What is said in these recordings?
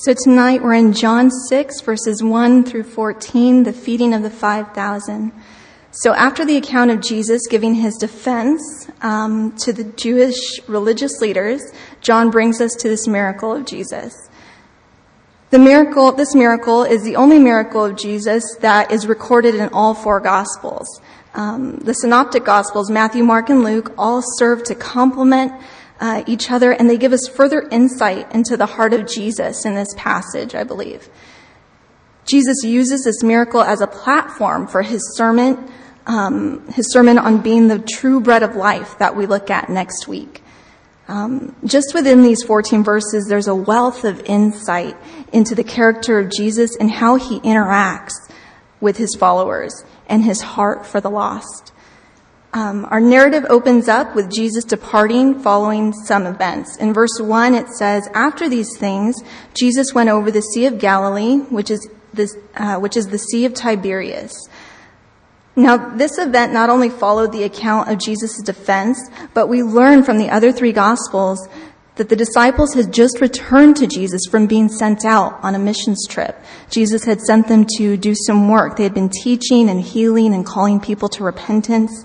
So tonight we're in John 6, verses 1 through 14, the feeding of the 5,000. So after the account of Jesus giving his defense um, to the Jewish religious leaders, John brings us to this miracle of Jesus. The miracle, this miracle is the only miracle of Jesus that is recorded in all four Gospels. Um, the Synoptic Gospels, Matthew, Mark, and Luke, all serve to complement each other, and they give us further insight into the heart of Jesus in this passage, I believe. Jesus uses this miracle as a platform for his sermon, um, his sermon on being the true bread of life that we look at next week. Um, just within these 14 verses, there's a wealth of insight into the character of Jesus and how he interacts with his followers and his heart for the lost. Um, our narrative opens up with Jesus departing following some events. In verse 1, it says, After these things, Jesus went over the Sea of Galilee, which is, this, uh, which is the Sea of Tiberias. Now, this event not only followed the account of Jesus' defense, but we learn from the other three Gospels that the disciples had just returned to Jesus from being sent out on a missions trip. Jesus had sent them to do some work. They had been teaching and healing and calling people to repentance.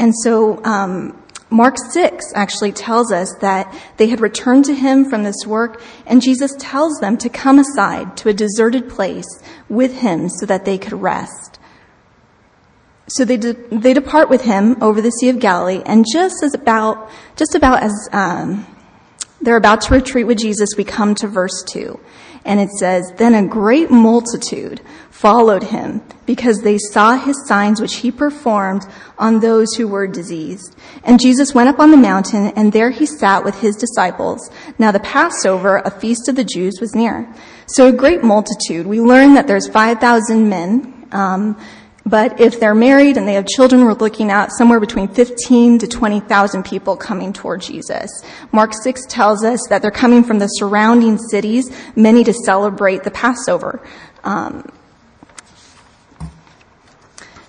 And so, um, Mark 6 actually tells us that they had returned to him from this work, and Jesus tells them to come aside to a deserted place with him so that they could rest. So they, de- they depart with him over the Sea of Galilee, and just as about, just about as um, they're about to retreat with Jesus, we come to verse 2. And it says, Then a great multitude followed him because they saw his signs which he performed on those who were diseased. And Jesus went up on the mountain and there he sat with his disciples. Now the Passover, a feast of the Jews, was near. So a great multitude. We learn that there's 5,000 men. Um, but if they're married and they have children, we're looking at somewhere between 15 to 20,000 people coming toward Jesus. Mark 6 tells us that they're coming from the surrounding cities, many to celebrate the Passover. Um,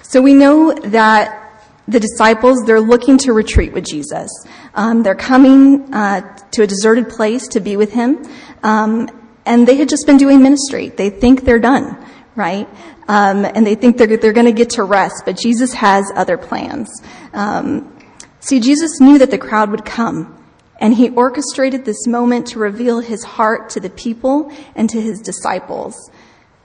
so we know that the disciples, they're looking to retreat with Jesus. Um, they're coming uh, to a deserted place to be with him. Um, and they had just been doing ministry. They think they're done, right? Um, and they think they're, they're going to get to rest, but Jesus has other plans. Um, see, Jesus knew that the crowd would come, and he orchestrated this moment to reveal his heart to the people and to his disciples.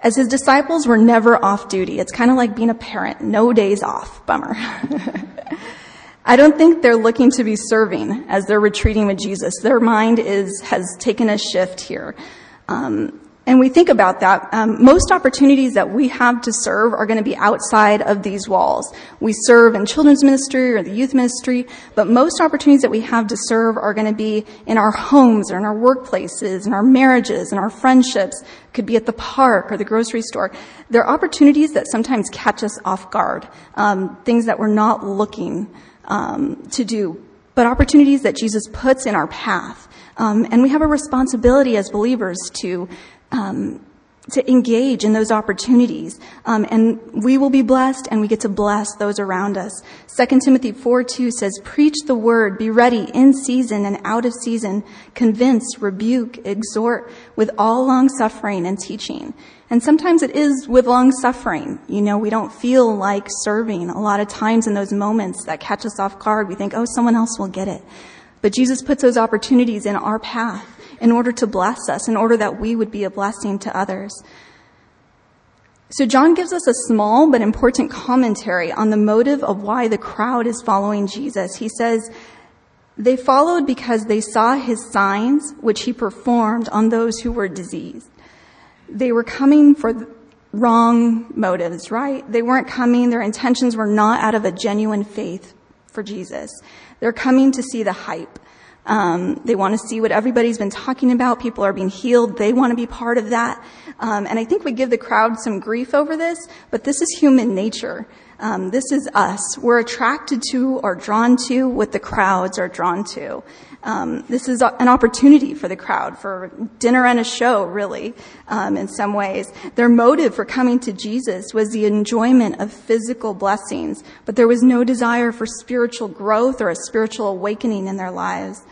As his disciples were never off duty. It's kind of like being a parent. No days off. Bummer. I don't think they're looking to be serving as they're retreating with Jesus. Their mind is, has taken a shift here. Um, and we think about that. Um, most opportunities that we have to serve are going to be outside of these walls. We serve in children's ministry or the youth ministry, but most opportunities that we have to serve are going to be in our homes or in our workplaces, in our marriages, in our friendships. Could be at the park or the grocery store. There are opportunities that sometimes catch us off guard, um, things that we're not looking um, to do, but opportunities that Jesus puts in our path. Um, and we have a responsibility as believers to um, to engage in those opportunities. Um, and we will be blessed and we get to bless those around us. 2 Timothy 4 2 says, Preach the word, be ready in season and out of season, convince, rebuke, exhort with all long suffering and teaching. And sometimes it is with long suffering. You know, we don't feel like serving. A lot of times in those moments that catch us off guard, we think, oh, someone else will get it. But Jesus puts those opportunities in our path in order to bless us, in order that we would be a blessing to others. So John gives us a small but important commentary on the motive of why the crowd is following Jesus. He says, they followed because they saw his signs, which he performed on those who were diseased. They were coming for wrong motives, right? They weren't coming, their intentions were not out of a genuine faith for Jesus. They're coming to see the hype. Um, they want to see what everybody's been talking about. People are being healed. They want to be part of that. Um, and I think we give the crowd some grief over this, but this is human nature. Um, this is us. We're attracted to or drawn to what the crowds are drawn to. Um, this is an opportunity for the crowd for dinner and a show, really, um, in some ways. Their motive for coming to Jesus was the enjoyment of physical blessings, but there was no desire for spiritual growth or a spiritual awakening in their lives.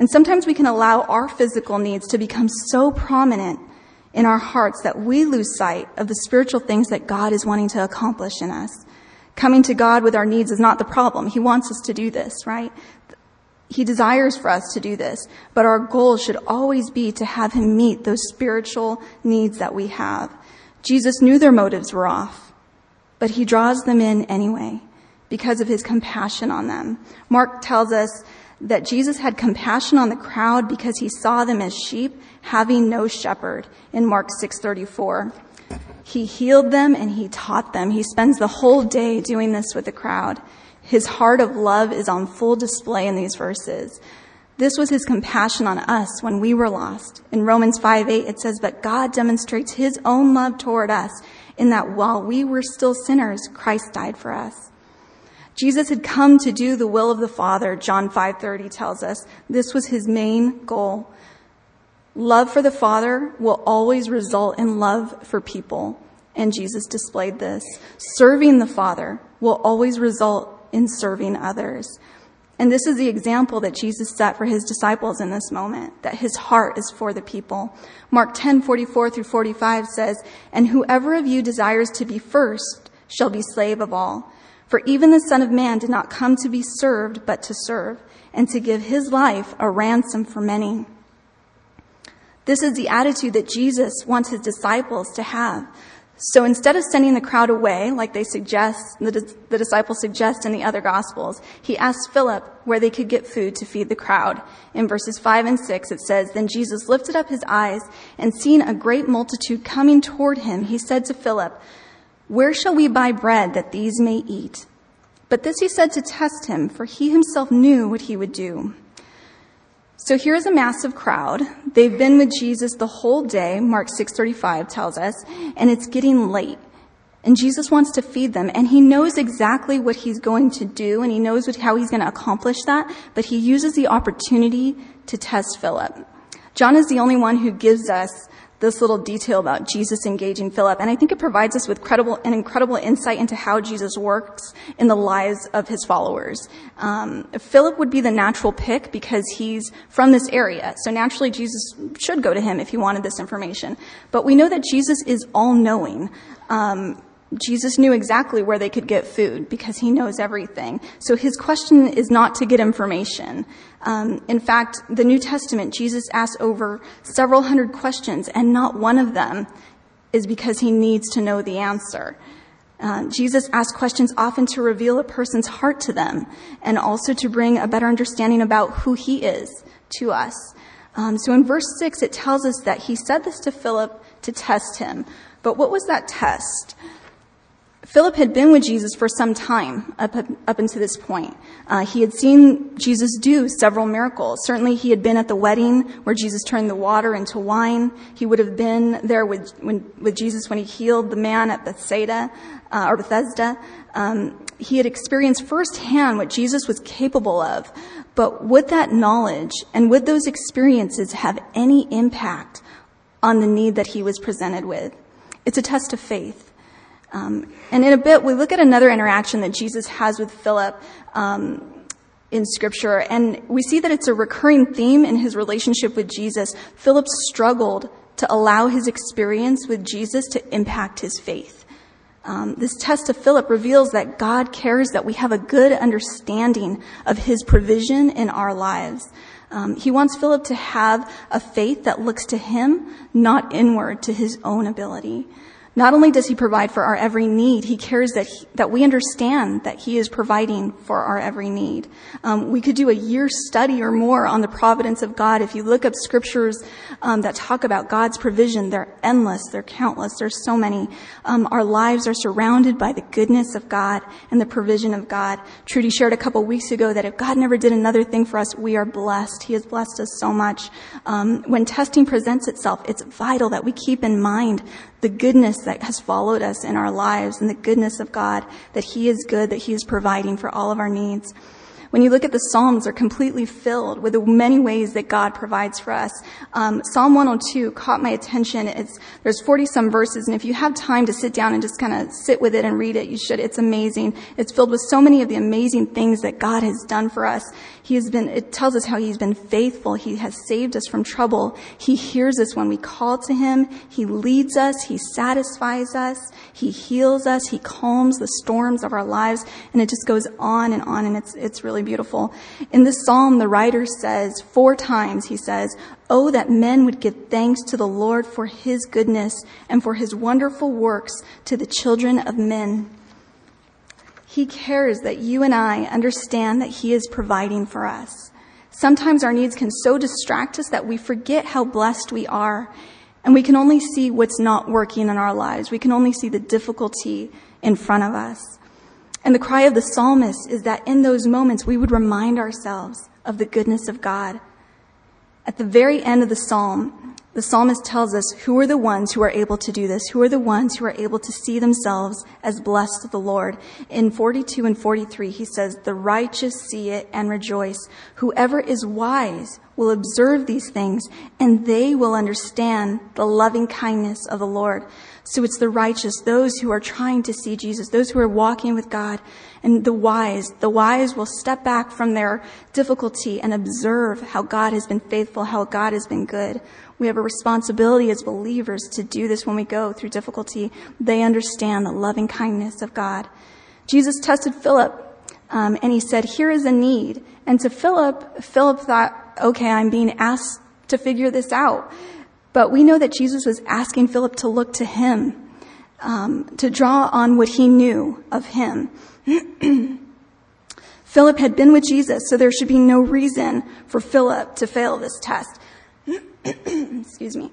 And sometimes we can allow our physical needs to become so prominent in our hearts that we lose sight of the spiritual things that God is wanting to accomplish in us. Coming to God with our needs is not the problem. He wants us to do this, right? He desires for us to do this, but our goal should always be to have Him meet those spiritual needs that we have. Jesus knew their motives were off, but He draws them in anyway because of His compassion on them. Mark tells us that Jesus had compassion on the crowd because He saw them as sheep having no shepherd in Mark 6:34. He healed them and he taught them. He spends the whole day doing this with the crowd. His heart of love is on full display in these verses. This was his compassion on us when we were lost. In Romans 5 8, it says, But God demonstrates his own love toward us in that while we were still sinners, Christ died for us. Jesus had come to do the will of the Father, John 5:30 tells us. This was his main goal. Love for the Father will always result in love for people, and Jesus displayed this. Serving the Father will always result in serving others. And this is the example that Jesus set for his disciples in this moment, that his heart is for the people. Mark 10, 44 through 45 says, And whoever of you desires to be first shall be slave of all. For even the Son of Man did not come to be served, but to serve, and to give his life a ransom for many. This is the attitude that Jesus wants his disciples to have. So instead of sending the crowd away, like they suggest, the, the disciples suggest in the other gospels, he asked Philip where they could get food to feed the crowd. In verses 5 and 6, it says, Then Jesus lifted up his eyes and seeing a great multitude coming toward him, he said to Philip, Where shall we buy bread that these may eat? But this he said to test him, for he himself knew what he would do. So here's a massive crowd. They've been with Jesus the whole day, Mark 6:35 tells us, and it's getting late. And Jesus wants to feed them, and he knows exactly what he's going to do, and he knows what, how he's going to accomplish that, but he uses the opportunity to test Philip. John is the only one who gives us this little detail about Jesus engaging Philip. And I think it provides us with credible, an incredible insight into how Jesus works in the lives of his followers. Um, Philip would be the natural pick because he's from this area. So naturally, Jesus should go to him if he wanted this information. But we know that Jesus is all knowing. Um, Jesus knew exactly where they could get food because he knows everything. So his question is not to get information. Um, in fact, the New Testament, Jesus asks over several hundred questions, and not one of them is because he needs to know the answer. Uh, Jesus asks questions often to reveal a person's heart to them and also to bring a better understanding about who he is to us. Um, so in verse 6, it tells us that he said this to Philip to test him. But what was that test? Philip had been with Jesus for some time up, up until this point. Uh, he had seen Jesus do several miracles. Certainly, he had been at the wedding where Jesus turned the water into wine. He would have been there with, when, with Jesus when he healed the man at Bethsaida uh, or Bethesda. Um, he had experienced firsthand what Jesus was capable of. But would that knowledge and would those experiences have any impact on the need that he was presented with? It's a test of faith. Um, and in a bit, we look at another interaction that Jesus has with Philip um, in Scripture, and we see that it's a recurring theme in his relationship with Jesus. Philip struggled to allow his experience with Jesus to impact his faith. Um, this test of Philip reveals that God cares that we have a good understanding of his provision in our lives. Um, he wants Philip to have a faith that looks to him, not inward to his own ability. Not only does he provide for our every need, he cares that, he, that we understand that he is providing for our every need. Um, we could do a year study or more on the providence of God. If you look up scriptures um, that talk about God's provision, they're endless, they're countless, there's so many. Um, our lives are surrounded by the goodness of God and the provision of God. Trudy shared a couple weeks ago that if God never did another thing for us, we are blessed. He has blessed us so much. Um, when testing presents itself, it's vital that we keep in mind the goodness that has followed us in our lives and the goodness of God, that He is good, that He is providing for all of our needs. When you look at the Psalms, they're completely filled with the many ways that God provides for us. Um, Psalm 102 caught my attention. It's, there's 40 some verses, and if you have time to sit down and just kind of sit with it and read it, you should. It's amazing. It's filled with so many of the amazing things that God has done for us. He has been, it tells us how He's been faithful. He has saved us from trouble. He hears us when we call to Him. He leads us. He satisfies us. He heals us. He calms the storms of our lives. And it just goes on and on, and it's, it's really beautiful. In this psalm, the writer says, four times, he says, Oh, that men would give thanks to the Lord for his goodness and for his wonderful works to the children of men. He cares that you and I understand that he is providing for us. Sometimes our needs can so distract us that we forget how blessed we are and we can only see what's not working in our lives. We can only see the difficulty in front of us. And the cry of the psalmist is that in those moments we would remind ourselves of the goodness of God. At the very end of the psalm, the psalmist tells us who are the ones who are able to do this, who are the ones who are able to see themselves as blessed of the Lord. In 42 and 43, he says, The righteous see it and rejoice. Whoever is wise will observe these things, and they will understand the loving kindness of the Lord. So it's the righteous, those who are trying to see Jesus, those who are walking with God, and the wise. The wise will step back from their difficulty and observe how God has been faithful, how God has been good. We have a responsibility as believers to do this when we go through difficulty. They understand the loving kindness of God. Jesus tested Philip, um, and he said, Here is a need. And to Philip, Philip thought, Okay, I'm being asked to figure this out. But we know that Jesus was asking Philip to look to him, um, to draw on what he knew of him. Philip had been with Jesus, so there should be no reason for Philip to fail this test. Excuse me.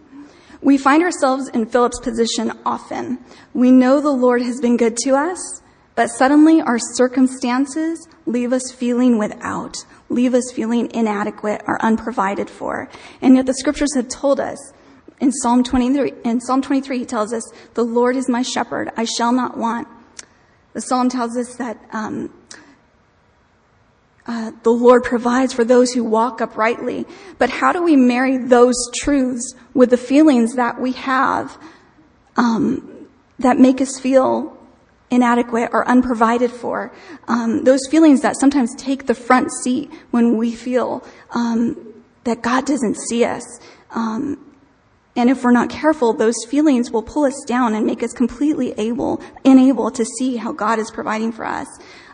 We find ourselves in Philip's position often. We know the Lord has been good to us, but suddenly our circumstances leave us feeling without, leave us feeling inadequate or unprovided for. And yet the scriptures have told us in Psalm 23, in Psalm 23, he tells us, the Lord is my shepherd. I shall not want. The Psalm tells us that, um, uh, the Lord provides for those who walk uprightly. But how do we marry those truths with the feelings that we have um, that make us feel inadequate or unprovided for? Um, those feelings that sometimes take the front seat when we feel um, that God doesn't see us. Um, and if we're not careful, those feelings will pull us down and make us completely able, unable to see how God is providing for us.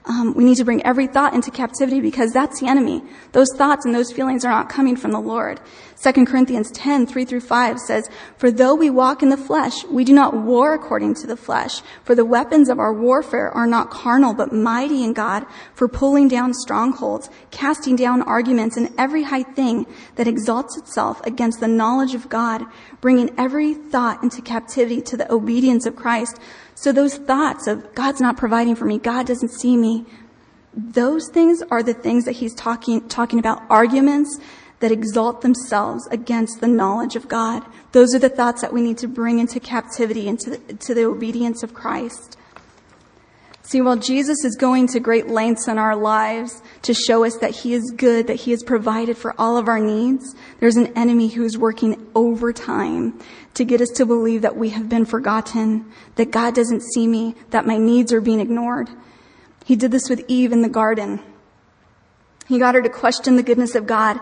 Um, we need to bring every thought into captivity because that's the enemy. Those thoughts and those feelings are not coming from the Lord. 2 Corinthians 10, 3 through 5 says, For though we walk in the flesh, we do not war according to the flesh. For the weapons of our warfare are not carnal, but mighty in God for pulling down strongholds, casting down arguments and every high thing that exalts itself against the knowledge of God, bringing every thought into captivity to the obedience of Christ. So those thoughts of God's not providing for me, God doesn't see me, those things are the things that he's talking, talking about arguments that exalt themselves against the knowledge of God. Those are the thoughts that we need to bring into captivity, into the, to the obedience of Christ. See, while Jesus is going to great lengths in our lives to show us that He is good, that He has provided for all of our needs, there's an enemy who's working overtime to get us to believe that we have been forgotten, that God doesn't see me, that my needs are being ignored. He did this with Eve in the garden. He got her to question the goodness of God.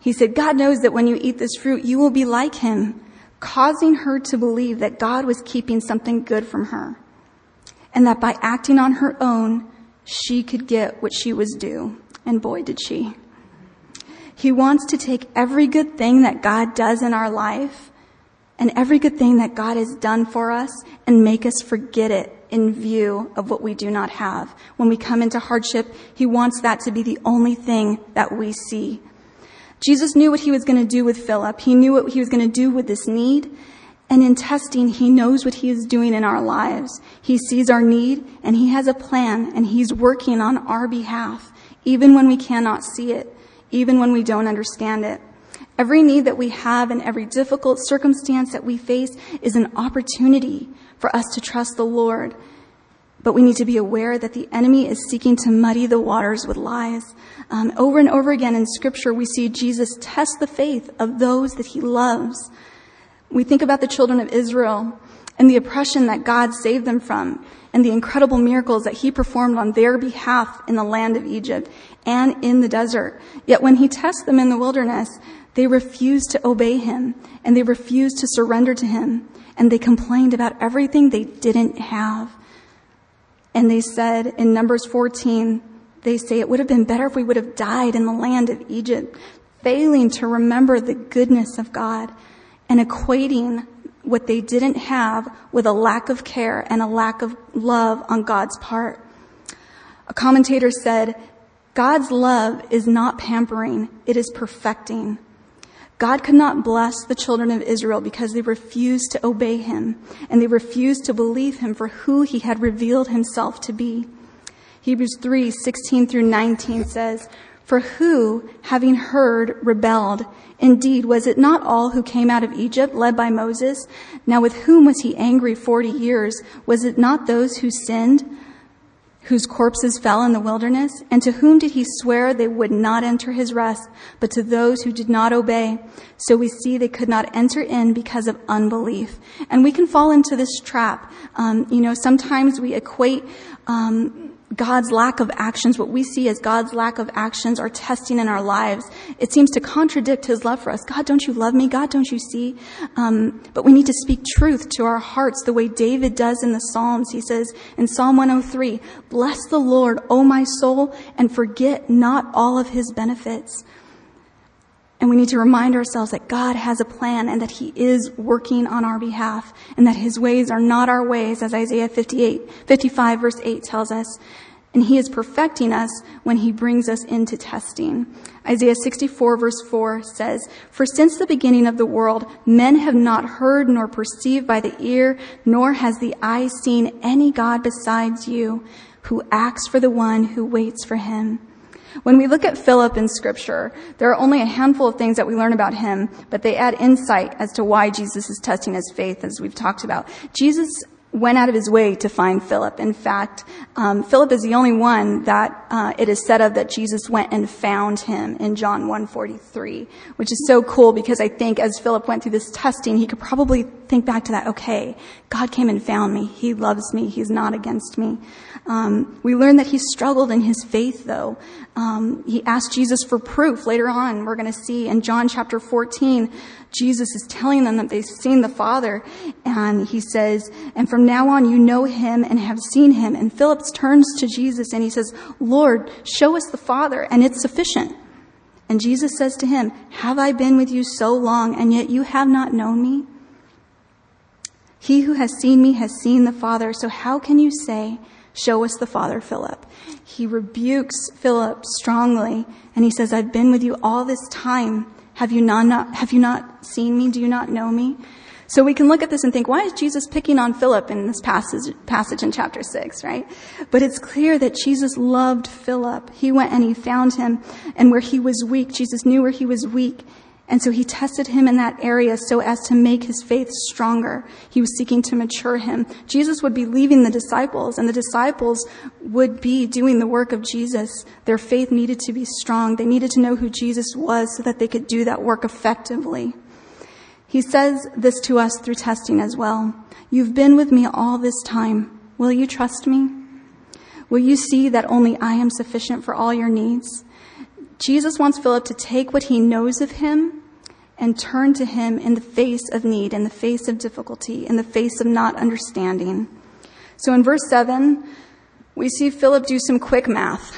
He said, God knows that when you eat this fruit, you will be like Him, causing her to believe that God was keeping something good from her and that by acting on her own, she could get what she was due. And boy, did she. He wants to take every good thing that God does in our life and every good thing that God has done for us and make us forget it in view of what we do not have. When we come into hardship, He wants that to be the only thing that we see. Jesus knew what He was going to do with Philip. He knew what He was going to do with this need. And in testing, He knows what He is doing in our lives. He sees our need and He has a plan and He's working on our behalf, even when we cannot see it, even when we don't understand it. Every need that we have and every difficult circumstance that we face is an opportunity for us to trust the Lord. But we need to be aware that the enemy is seeking to muddy the waters with lies. Um, over and over again in Scripture, we see Jesus test the faith of those that he loves. We think about the children of Israel and the oppression that God saved them from and the incredible miracles that he performed on their behalf in the land of Egypt and in the desert. Yet when he tests them in the wilderness, they refused to obey him and they refused to surrender to him and they complained about everything they didn't have. And they said in Numbers 14, they say it would have been better if we would have died in the land of Egypt, failing to remember the goodness of God and equating what they didn't have with a lack of care and a lack of love on God's part. A commentator said, God's love is not pampering, it is perfecting. God could not bless the children of Israel because they refused to obey him and they refused to believe him for who he had revealed himself to be. Hebrews 3, 16 through 19 says, For who, having heard, rebelled? Indeed, was it not all who came out of Egypt led by Moses? Now with whom was he angry forty years? Was it not those who sinned? Whose corpses fell in the wilderness? And to whom did he swear they would not enter his rest, but to those who did not obey? So we see they could not enter in because of unbelief. And we can fall into this trap. Um, you know, sometimes we equate um, God's lack of actions, what we see as God's lack of actions, are testing in our lives. It seems to contradict His love for us. God, don't you love me? God, don't you see? Um, but we need to speak truth to our hearts the way David does in the Psalms. He says in Psalm 103, Bless the Lord, O my soul, and forget not all of His benefits. And we need to remind ourselves that God has a plan and that He is working on our behalf and that His ways are not our ways, as Isaiah 58, 55 verse 8 tells us. And He is perfecting us when He brings us into testing. Isaiah 64 verse 4 says, For since the beginning of the world, men have not heard nor perceived by the ear, nor has the eye seen any God besides you, who acts for the one who waits for Him. When we look at Philip in scripture, there are only a handful of things that we learn about him, but they add insight as to why Jesus is testing his faith, as we've talked about. Jesus went out of his way to find Philip. In fact, um, Philip is the only one that uh, it is said of that Jesus went and found him in John 1:43, which is so cool because I think as Philip went through this testing, he could probably think back to that. Okay, God came and found me. He loves me. He's not against me. Um, we learn that he struggled in his faith, though. Um, he asked Jesus for proof. Later on, we're going to see in John chapter 14, Jesus is telling them that they've seen the Father, and he says, "And from now on, you know him and have seen him." And Philip turns to Jesus and he says, "Lord, show us the Father, and it's sufficient." And Jesus says to him, "Have I been with you so long, and yet you have not known me?" He who has seen me has seen the Father. So how can you say? Show us the Father, Philip. He rebukes Philip strongly and he says, I've been with you all this time. Have you not, not, have you not seen me? Do you not know me? So we can look at this and think, why is Jesus picking on Philip in this passage, passage in chapter 6, right? But it's clear that Jesus loved Philip. He went and he found him, and where he was weak, Jesus knew where he was weak, and so he tested him in that area so as to make his faith stronger. He was seeking to mature him. Jesus would be leaving the disciples and the disciples would be doing the work of Jesus. Their faith needed to be strong. They needed to know who Jesus was so that they could do that work effectively. He says this to us through testing as well. You've been with me all this time. Will you trust me? Will you see that only I am sufficient for all your needs? Jesus wants Philip to take what he knows of him and turn to Him in the face of need, in the face of difficulty, in the face of not understanding. So in verse 7, we see Philip do some quick math.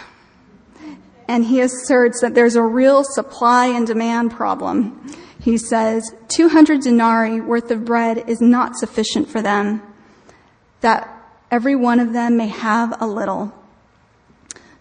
And he asserts that there's a real supply and demand problem. He says 200 denarii worth of bread is not sufficient for them, that every one of them may have a little.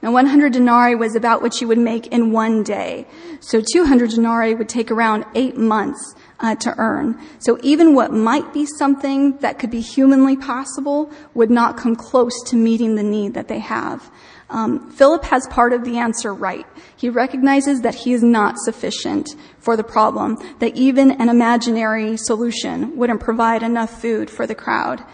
Now 100 denarii was about what you would make in one day. So 200 denarii would take around eight months uh, to earn. So even what might be something that could be humanly possible would not come close to meeting the need that they have. Um, Philip has part of the answer right. He recognizes that he is not sufficient for the problem, that even an imaginary solution wouldn't provide enough food for the crowd.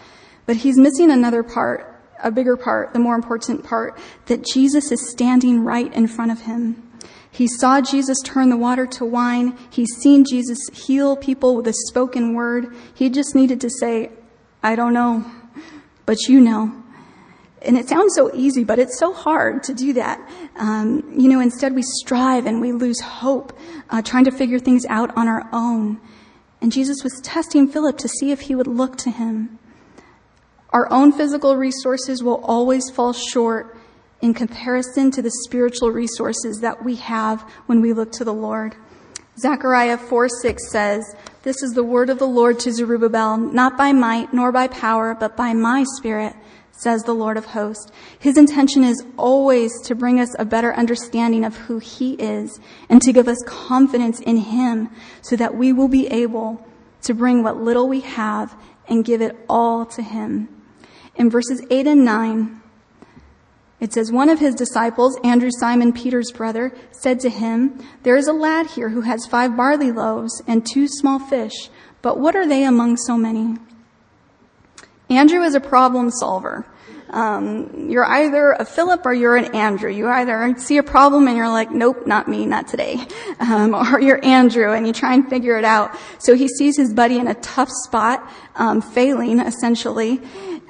But he's missing another part a bigger part, the more important part, that Jesus is standing right in front of him. He saw Jesus turn the water to wine. He's seen Jesus heal people with a spoken word. He just needed to say, I don't know, but you know. And it sounds so easy, but it's so hard to do that. Um, you know, instead we strive and we lose hope, uh, trying to figure things out on our own. And Jesus was testing Philip to see if he would look to him. Our own physical resources will always fall short in comparison to the spiritual resources that we have when we look to the Lord. Zechariah 4 6 says, This is the word of the Lord to Zerubbabel, not by might nor by power, but by my spirit, says the Lord of hosts. His intention is always to bring us a better understanding of who he is and to give us confidence in him so that we will be able to bring what little we have and give it all to him. In verses 8 and 9, it says, One of his disciples, Andrew Simon Peter's brother, said to him, There is a lad here who has five barley loaves and two small fish, but what are they among so many? Andrew is a problem solver. Um, you're either a Philip or you're an Andrew. You either see a problem and you're like, nope, not me, not today. Um, or you're Andrew and you try and figure it out. So he sees his buddy in a tough spot, um, failing essentially,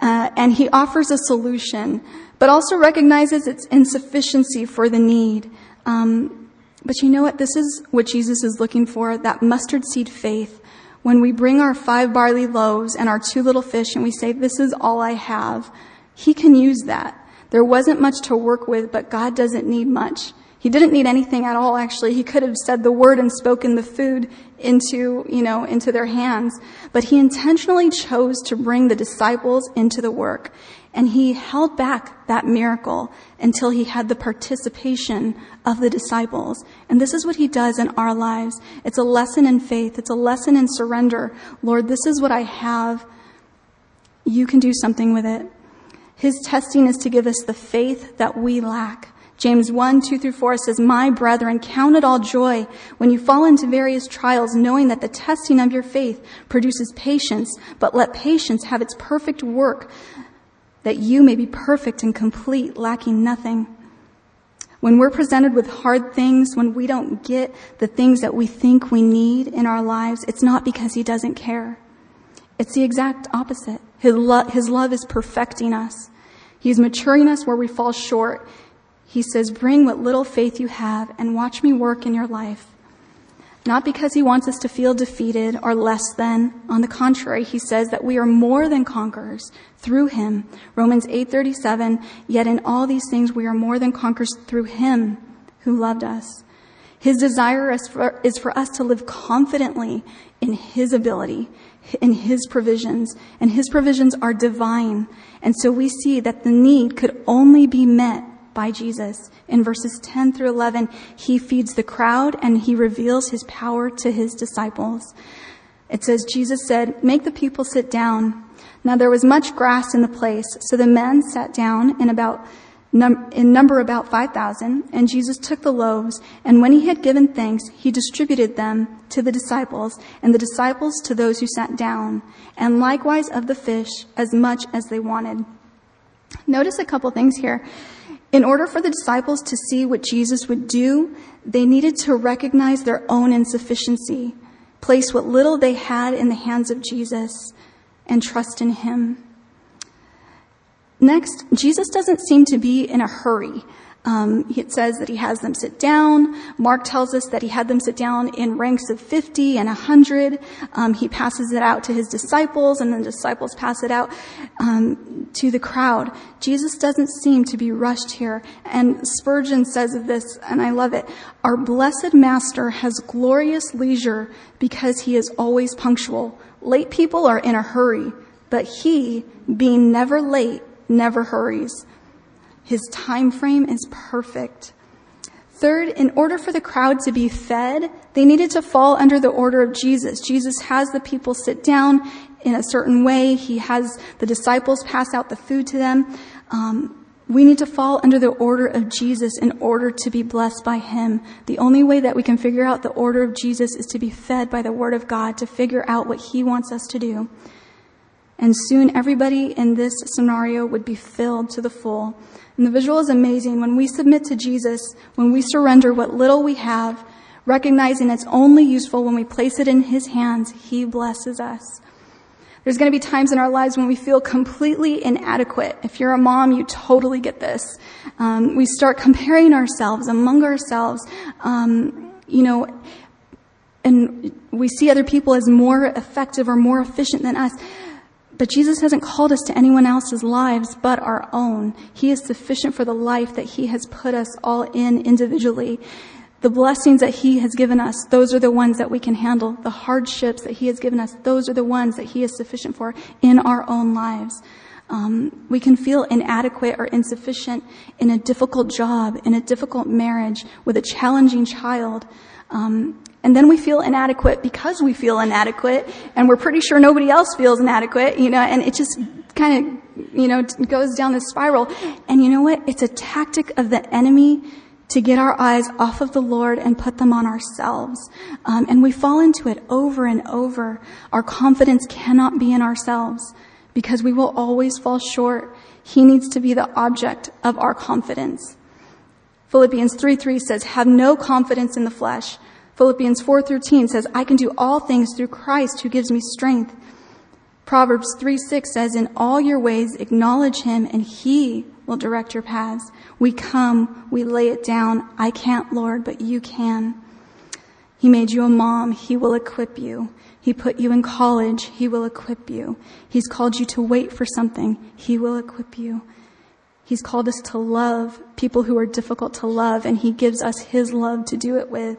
and he offers a solution but also recognizes its insufficiency for the need. Um, but you know what? This is what Jesus is looking for that mustard seed faith. When we bring our five barley loaves and our two little fish and we say, This is all I have, He can use that. There wasn't much to work with, but God doesn't need much. He didn't need anything at all, actually. He could have said the word and spoken the food into, you know, into their hands. But he intentionally chose to bring the disciples into the work. And he held back that miracle until he had the participation of the disciples. And this is what he does in our lives. It's a lesson in faith. It's a lesson in surrender. Lord, this is what I have. You can do something with it. His testing is to give us the faith that we lack. James 1, 2 through 4 says, My brethren, count it all joy when you fall into various trials, knowing that the testing of your faith produces patience, but let patience have its perfect work, that you may be perfect and complete, lacking nothing. When we're presented with hard things, when we don't get the things that we think we need in our lives, it's not because He doesn't care. It's the exact opposite. His, lo- his love is perfecting us. He's maturing us where we fall short he says, Bring what little faith you have and watch me work in your life. Not because he wants us to feel defeated or less than. On the contrary, he says that we are more than conquerors through him. Romans 8:37, yet in all these things we are more than conquerors through him who loved us. His desire is for, is for us to live confidently in his ability, in his provisions, and his provisions are divine. And so we see that the need could only be met by Jesus. In verses 10 through 11, he feeds the crowd and he reveals his power to his disciples. It says, Jesus said, Make the people sit down. Now there was much grass in the place, so the men sat down in about num- in number about 5,000, and Jesus took the loaves, and when he had given thanks, he distributed them to the disciples, and the disciples to those who sat down, and likewise of the fish as much as they wanted. Notice a couple things here. In order for the disciples to see what Jesus would do, they needed to recognize their own insufficiency, place what little they had in the hands of Jesus, and trust in Him. Next, Jesus doesn't seem to be in a hurry. Um, it says that he has them sit down. Mark tells us that he had them sit down in ranks of 50 and 100. Um, he passes it out to his disciples, and the disciples pass it out um, to the crowd. Jesus doesn't seem to be rushed here. And Spurgeon says of this, and I love it Our blessed Master has glorious leisure because he is always punctual. Late people are in a hurry, but he, being never late, never hurries. His time frame is perfect. Third, in order for the crowd to be fed, they needed to fall under the order of Jesus. Jesus has the people sit down in a certain way. He has the disciples pass out the food to them. Um, we need to fall under the order of Jesus in order to be blessed by Him. The only way that we can figure out the order of Jesus is to be fed by the Word of God, to figure out what He wants us to do. And soon everybody in this scenario would be filled to the full. And the visual is amazing. When we submit to Jesus, when we surrender what little we have, recognizing it's only useful when we place it in His hands, He blesses us. There's going to be times in our lives when we feel completely inadequate. If you're a mom, you totally get this. Um, we start comparing ourselves among ourselves, um, you know, and we see other people as more effective or more efficient than us. But Jesus hasn't called us to anyone else's lives but our own. He is sufficient for the life that He has put us all in individually. The blessings that He has given us, those are the ones that we can handle. The hardships that He has given us, those are the ones that He is sufficient for in our own lives. Um, we can feel inadequate or insufficient in a difficult job, in a difficult marriage, with a challenging child. Um, and then we feel inadequate because we feel inadequate, and we're pretty sure nobody else feels inadequate, you know, and it just kind of, you know, goes down this spiral. And you know what? It's a tactic of the enemy to get our eyes off of the Lord and put them on ourselves. Um, and we fall into it over and over. Our confidence cannot be in ourselves because we will always fall short. He needs to be the object of our confidence. Philippians 3 3 says, Have no confidence in the flesh Philippians 4:13 says, "I can do all things through Christ who gives me strength." Proverbs 3:6 says, "In all your ways acknowledge him and he will direct your paths." We come, we lay it down. I can't, Lord, but you can. He made you a mom, he will equip you. He put you in college, he will equip you. He's called you to wait for something, he will equip you. He's called us to love people who are difficult to love, and he gives us his love to do it with.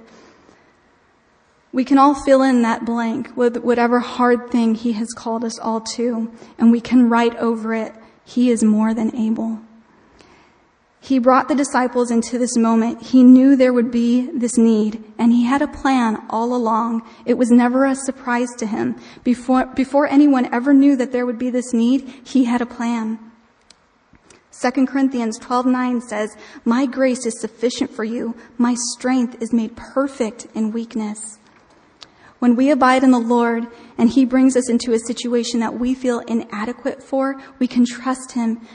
We can all fill in that blank with whatever hard thing He has called us all to, and we can write over it, He is more than able. He brought the disciples into this moment. He knew there would be this need, and He had a plan all along. It was never a surprise to Him. Before, before anyone ever knew that there would be this need, He had a plan. 2 Corinthians 12:9 says, "My grace is sufficient for you. My strength is made perfect in weakness." When we abide in the Lord and He brings us into a situation that we feel inadequate for, we can trust Him.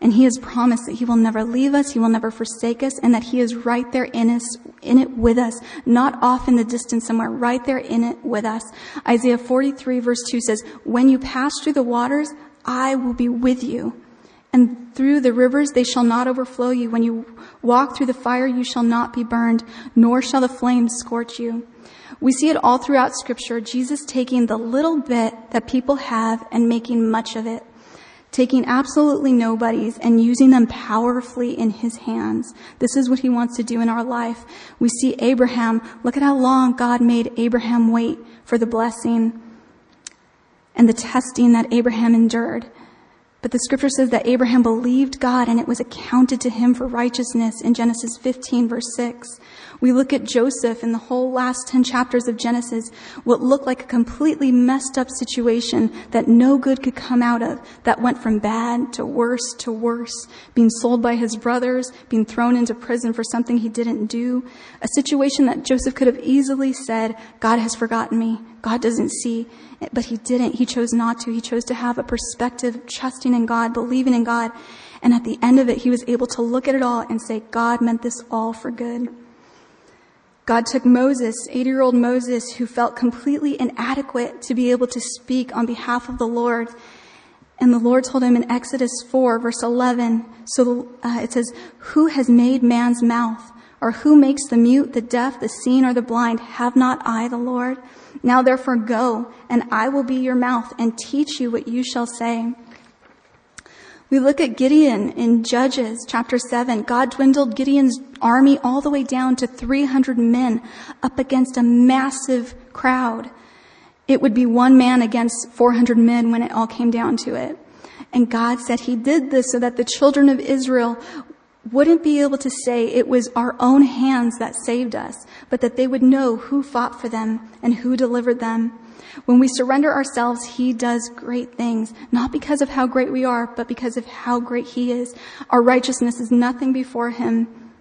And He has promised that He will never leave us, He will never forsake us, and that He is right there in us, in it with us, not off in the distance somewhere, right there in it with us. Isaiah 43 verse 2 says, When you pass through the waters, I will be with you. And through the rivers they shall not overflow you. When you walk through the fire, you shall not be burned, nor shall the flames scorch you. We see it all throughout scripture, Jesus taking the little bit that people have and making much of it. Taking absolutely nobodies and using them powerfully in his hands. This is what he wants to do in our life. We see Abraham. Look at how long God made Abraham wait for the blessing and the testing that Abraham endured. But the scripture says that Abraham believed God and it was accounted to him for righteousness in Genesis 15 verse 6. We look at Joseph in the whole last 10 chapters of Genesis, what looked like a completely messed up situation that no good could come out of, that went from bad to worse to worse, being sold by his brothers, being thrown into prison for something he didn't do, a situation that Joseph could have easily said, God has forgotten me, God doesn't see, but he didn't. He chose not to. He chose to have a perspective, trusting in God, believing in God. And at the end of it, he was able to look at it all and say, God meant this all for good. God took Moses, 80 year old Moses, who felt completely inadequate to be able to speak on behalf of the Lord. And the Lord told him in Exodus 4, verse 11, so uh, it says, Who has made man's mouth? Or who makes the mute, the deaf, the seen, or the blind? Have not I the Lord? Now therefore go, and I will be your mouth, and teach you what you shall say. We look at Gideon in Judges chapter 7. God dwindled Gideon's army all the way down to 300 men up against a massive crowd. It would be one man against 400 men when it all came down to it. And God said he did this so that the children of Israel wouldn't be able to say it was our own hands that saved us, but that they would know who fought for them and who delivered them. When we surrender ourselves, He does great things, not because of how great we are, but because of how great He is. Our righteousness is nothing before Him.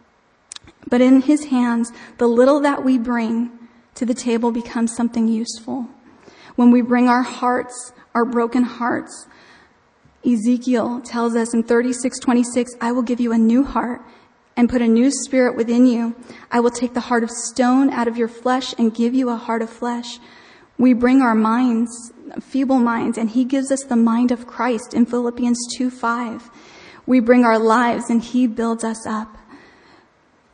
But in His hands, the little that we bring to the table becomes something useful. When we bring our hearts, our broken hearts. Ezekiel tells us in 36:26, I will give you a new heart and put a new spirit within you. I will take the heart of stone out of your flesh and give you a heart of flesh. We bring our minds, feeble minds, and he gives us the mind of Christ in Philippians 2 5. We bring our lives and he builds us up.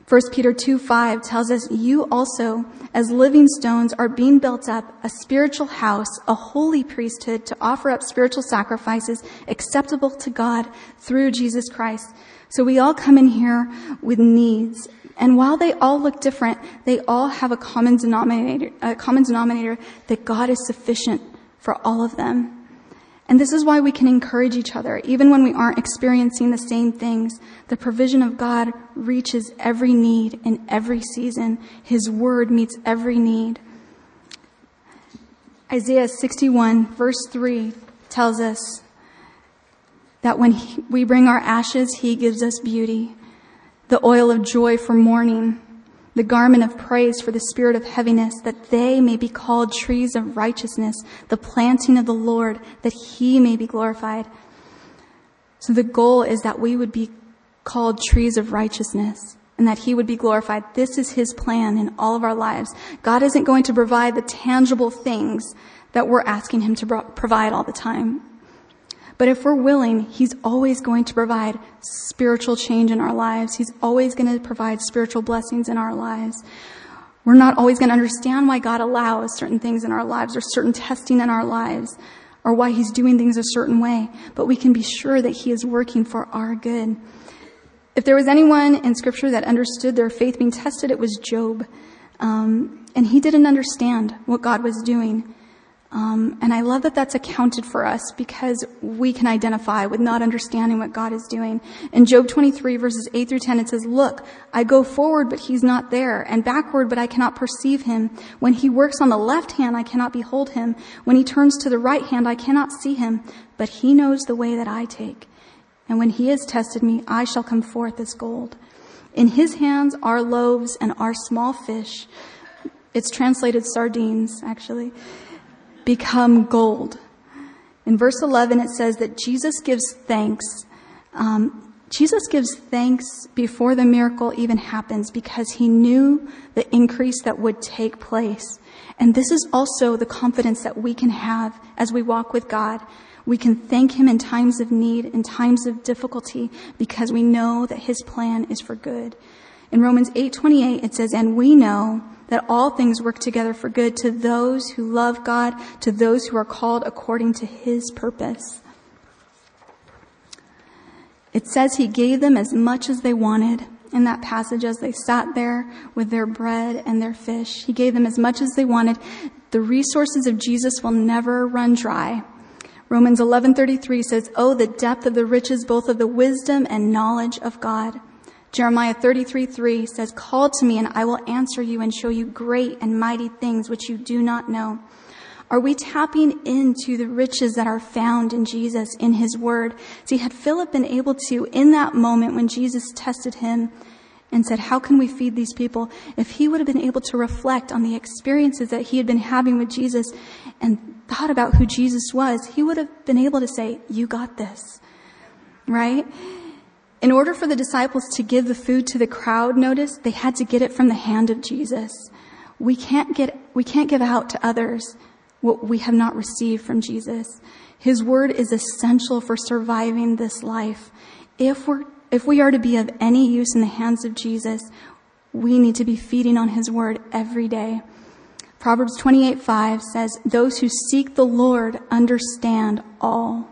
1 Peter 2 5 tells us, You also, as living stones, are being built up a spiritual house, a holy priesthood to offer up spiritual sacrifices acceptable to God through Jesus Christ. So we all come in here with needs. And while they all look different, they all have a common denominator, a common denominator that God is sufficient for all of them. And this is why we can encourage each other, even when we aren't experiencing the same things. The provision of God reaches every need in every season. His word meets every need. Isaiah 61 verse 3 tells us that when he, we bring our ashes, he gives us beauty, the oil of joy for mourning, the garment of praise for the spirit of heaviness, that they may be called trees of righteousness, the planting of the Lord, that he may be glorified. So the goal is that we would be called trees of righteousness and that he would be glorified. This is his plan in all of our lives. God isn't going to provide the tangible things that we're asking him to provide all the time. But if we're willing, He's always going to provide spiritual change in our lives. He's always going to provide spiritual blessings in our lives. We're not always going to understand why God allows certain things in our lives or certain testing in our lives or why He's doing things a certain way, but we can be sure that He is working for our good. If there was anyone in Scripture that understood their faith being tested, it was Job. Um, and he didn't understand what God was doing. Um, and I love that that's accounted for us because we can identify with not understanding what God is doing. In Job 23 verses 8 through 10, it says, Look, I go forward, but he's not there, and backward, but I cannot perceive him. When he works on the left hand, I cannot behold him. When he turns to the right hand, I cannot see him, but he knows the way that I take. And when he has tested me, I shall come forth as gold. In his hands are loaves and are small fish. It's translated sardines, actually become gold. In verse 11, it says that Jesus gives thanks. Um, Jesus gives thanks before the miracle even happens because he knew the increase that would take place. And this is also the confidence that we can have as we walk with God. We can thank him in times of need, in times of difficulty, because we know that his plan is for good. In Romans 8:28 it says, "And we know that all things work together for good to those who love God, to those who are called according to his purpose. It says he gave them as much as they wanted in that passage as they sat there with their bread and their fish. He gave them as much as they wanted. The resources of Jesus will never run dry. Romans 11:33 says, "Oh the depth of the riches both of the wisdom and knowledge of God." Jeremiah 33, 3 says, Call to me and I will answer you and show you great and mighty things which you do not know. Are we tapping into the riches that are found in Jesus, in His Word? See, had Philip been able to, in that moment when Jesus tested him and said, How can we feed these people? If he would have been able to reflect on the experiences that he had been having with Jesus and thought about who Jesus was, he would have been able to say, You got this. Right? In order for the disciples to give the food to the crowd, notice they had to get it from the hand of Jesus. We can't get, we can't give out to others what we have not received from Jesus. His word is essential for surviving this life. If we're, if we are to be of any use in the hands of Jesus, we need to be feeding on his word every day. Proverbs 28 5 says, Those who seek the Lord understand all.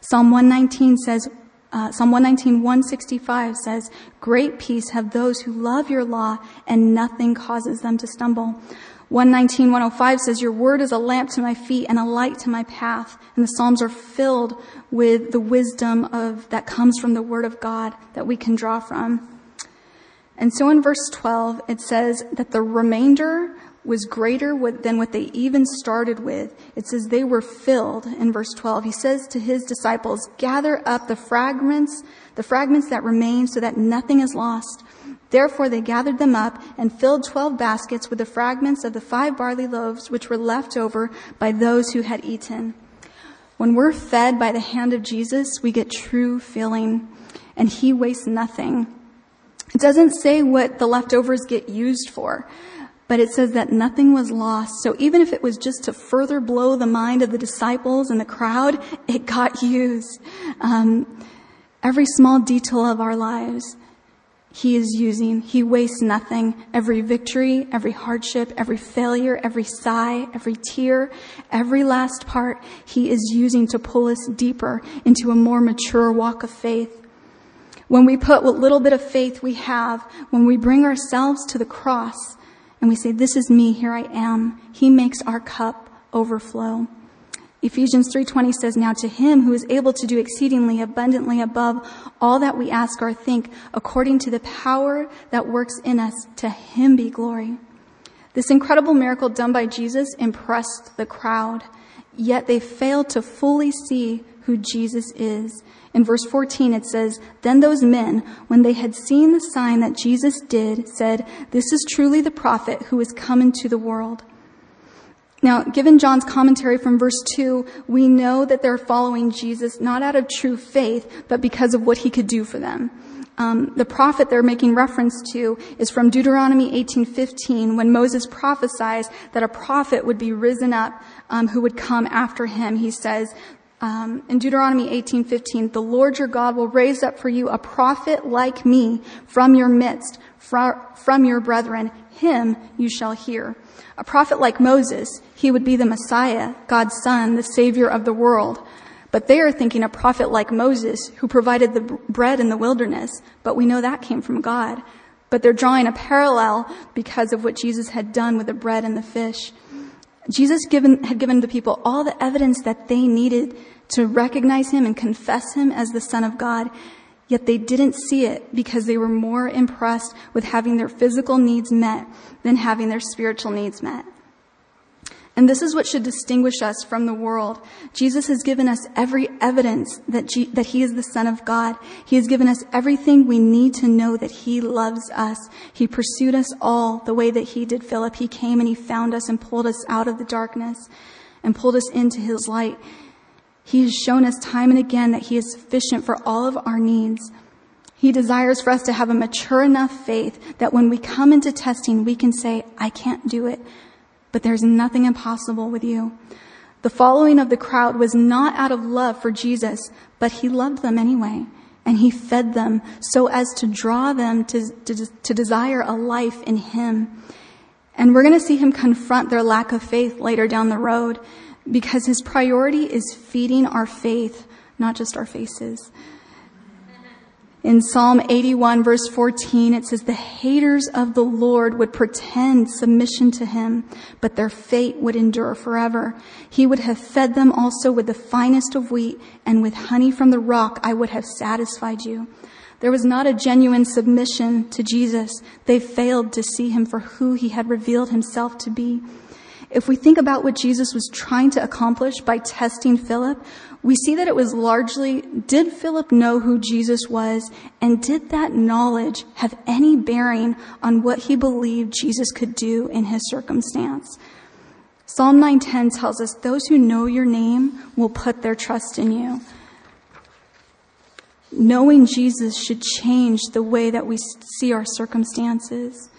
Psalm 119 says, uh, Psalm 119, 165 says, Great peace have those who love your law, and nothing causes them to stumble. 119, 105 says, Your word is a lamp to my feet and a light to my path. And the Psalms are filled with the wisdom of, that comes from the word of God that we can draw from. And so in verse 12, it says that the remainder was greater than what they even started with. It says they were filled in verse 12. He says to his disciples, gather up the fragments, the fragments that remain so that nothing is lost. Therefore they gathered them up and filled twelve baskets with the fragments of the five barley loaves which were left over by those who had eaten. When we're fed by the hand of Jesus, we get true filling, and He wastes nothing. It doesn't say what the leftovers get used for, but it says that nothing was lost. So even if it was just to further blow the mind of the disciples and the crowd, it got used. Um, every small detail of our lives, He is using. He wastes nothing. Every victory, every hardship, every failure, every sigh, every tear, every last part, He is using to pull us deeper into a more mature walk of faith. When we put what little bit of faith we have, when we bring ourselves to the cross, and we say, This is me, here I am. He makes our cup overflow. Ephesians 3:20 says now to him who is able to do exceedingly abundantly above all that we ask or think according to the power that works in us to him be glory. This incredible miracle done by Jesus impressed the crowd, yet they failed to fully see who Jesus is. In verse 14 it says, Then those men, when they had seen the sign that Jesus did, said, This is truly the prophet who is come into the world. Now, given John's commentary from verse 2, we know that they're following Jesus not out of true faith, but because of what he could do for them. Um, the prophet they're making reference to is from Deuteronomy 18:15, when Moses prophesies that a prophet would be risen up um, who would come after him. He says, um, in Deuteronomy 18:15, the Lord your God will raise up for you a prophet like me from your midst, from your brethren. Him you shall hear. A prophet like Moses, he would be the Messiah, God's son, the savior of the world. But they are thinking a prophet like Moses, who provided the bread in the wilderness, but we know that came from God. But they're drawing a parallel because of what Jesus had done with the bread and the fish. Jesus given, had given the people all the evidence that they needed to recognize him and confess him as the Son of God, yet they didn't see it because they were more impressed with having their physical needs met than having their spiritual needs met. And this is what should distinguish us from the world. Jesus has given us every evidence that, G- that He is the Son of God. He has given us everything we need to know that He loves us. He pursued us all the way that He did Philip. He came and He found us and pulled us out of the darkness and pulled us into His light. He has shown us time and again that He is sufficient for all of our needs. He desires for us to have a mature enough faith that when we come into testing, we can say, I can't do it, but there's nothing impossible with you. The following of the crowd was not out of love for Jesus, but he loved them anyway. And he fed them so as to draw them to, to, to desire a life in him. And we're going to see him confront their lack of faith later down the road because his priority is feeding our faith, not just our faces. In Psalm 81 verse 14, it says, the haters of the Lord would pretend submission to him, but their fate would endure forever. He would have fed them also with the finest of wheat and with honey from the rock I would have satisfied you. There was not a genuine submission to Jesus. They failed to see him for who he had revealed himself to be. If we think about what Jesus was trying to accomplish by testing Philip, we see that it was largely, did Philip know who Jesus was? And did that knowledge have any bearing on what he believed Jesus could do in his circumstance? Psalm 910 tells us, those who know your name will put their trust in you. Knowing Jesus should change the way that we see our circumstances.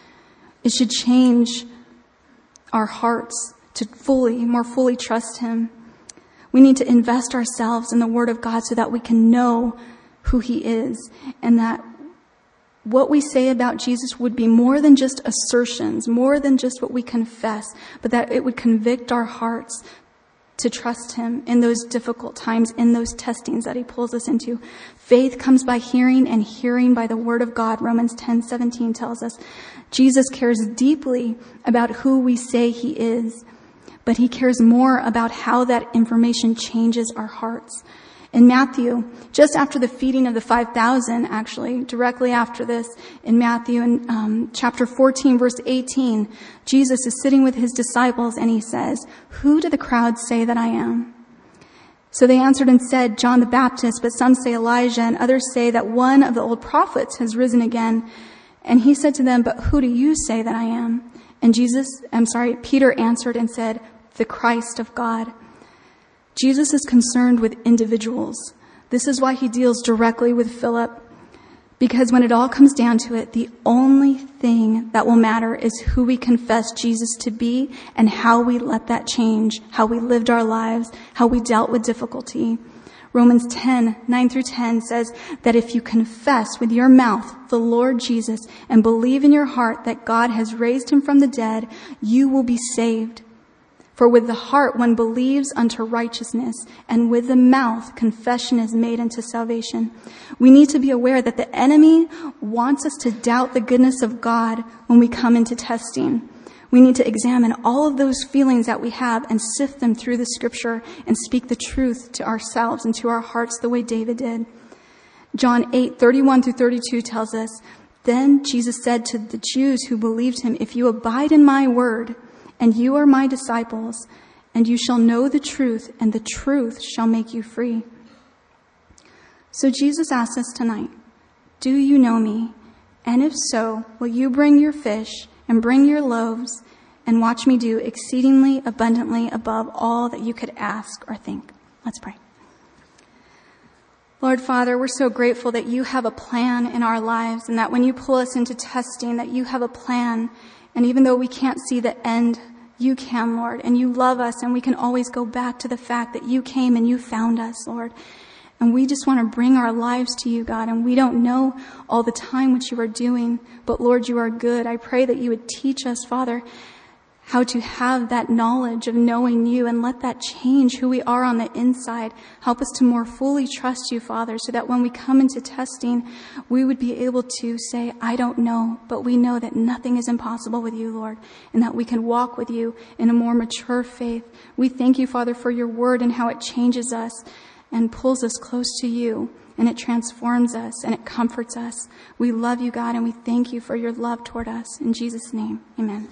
It should change our hearts to fully, more fully trust Him. We need to invest ourselves in the Word of God so that we can know who He is and that what we say about Jesus would be more than just assertions, more than just what we confess, but that it would convict our hearts to trust Him in those difficult times, in those testings that He pulls us into. Faith comes by hearing and hearing by the Word of God. Romans 10, 17 tells us Jesus cares deeply about who we say He is but he cares more about how that information changes our hearts. In Matthew, just after the feeding of the 5,000, actually, directly after this, in Matthew in um, chapter 14, verse 18, Jesus is sitting with his disciples and he says, Who do the crowds say that I am? So they answered and said, John the Baptist, but some say Elijah, and others say that one of the old prophets has risen again. And he said to them, But who do you say that I am? And Jesus, I'm sorry, Peter answered and said, the Christ of God. Jesus is concerned with individuals. This is why he deals directly with Philip. Because when it all comes down to it, the only thing that will matter is who we confess Jesus to be and how we let that change, how we lived our lives, how we dealt with difficulty. Romans 10, 9 through 10 says that if you confess with your mouth the Lord Jesus and believe in your heart that God has raised him from the dead, you will be saved. For with the heart one believes unto righteousness, and with the mouth confession is made unto salvation. We need to be aware that the enemy wants us to doubt the goodness of God when we come into testing. We need to examine all of those feelings that we have and sift them through the scripture and speak the truth to ourselves and to our hearts the way David did. John 8, 31 through 32 tells us, Then Jesus said to the Jews who believed him, If you abide in my word, and you are my disciples, and you shall know the truth, and the truth shall make you free. So Jesus asks us tonight, Do you know me? And if so, will you bring your fish and bring your loaves and watch me do exceedingly abundantly above all that you could ask or think? Let's pray. Lord Father, we're so grateful that you have a plan in our lives and that when you pull us into testing, that you have a plan and even though we can't see the end, you can, Lord, and you love us, and we can always go back to the fact that you came and you found us, Lord. And we just want to bring our lives to you, God, and we don't know all the time what you are doing, but Lord, you are good. I pray that you would teach us, Father, how to have that knowledge of knowing you and let that change who we are on the inside. Help us to more fully trust you, Father, so that when we come into testing, we would be able to say, I don't know, but we know that nothing is impossible with you, Lord, and that we can walk with you in a more mature faith. We thank you, Father, for your word and how it changes us and pulls us close to you and it transforms us and it comforts us. We love you, God, and we thank you for your love toward us. In Jesus' name, amen.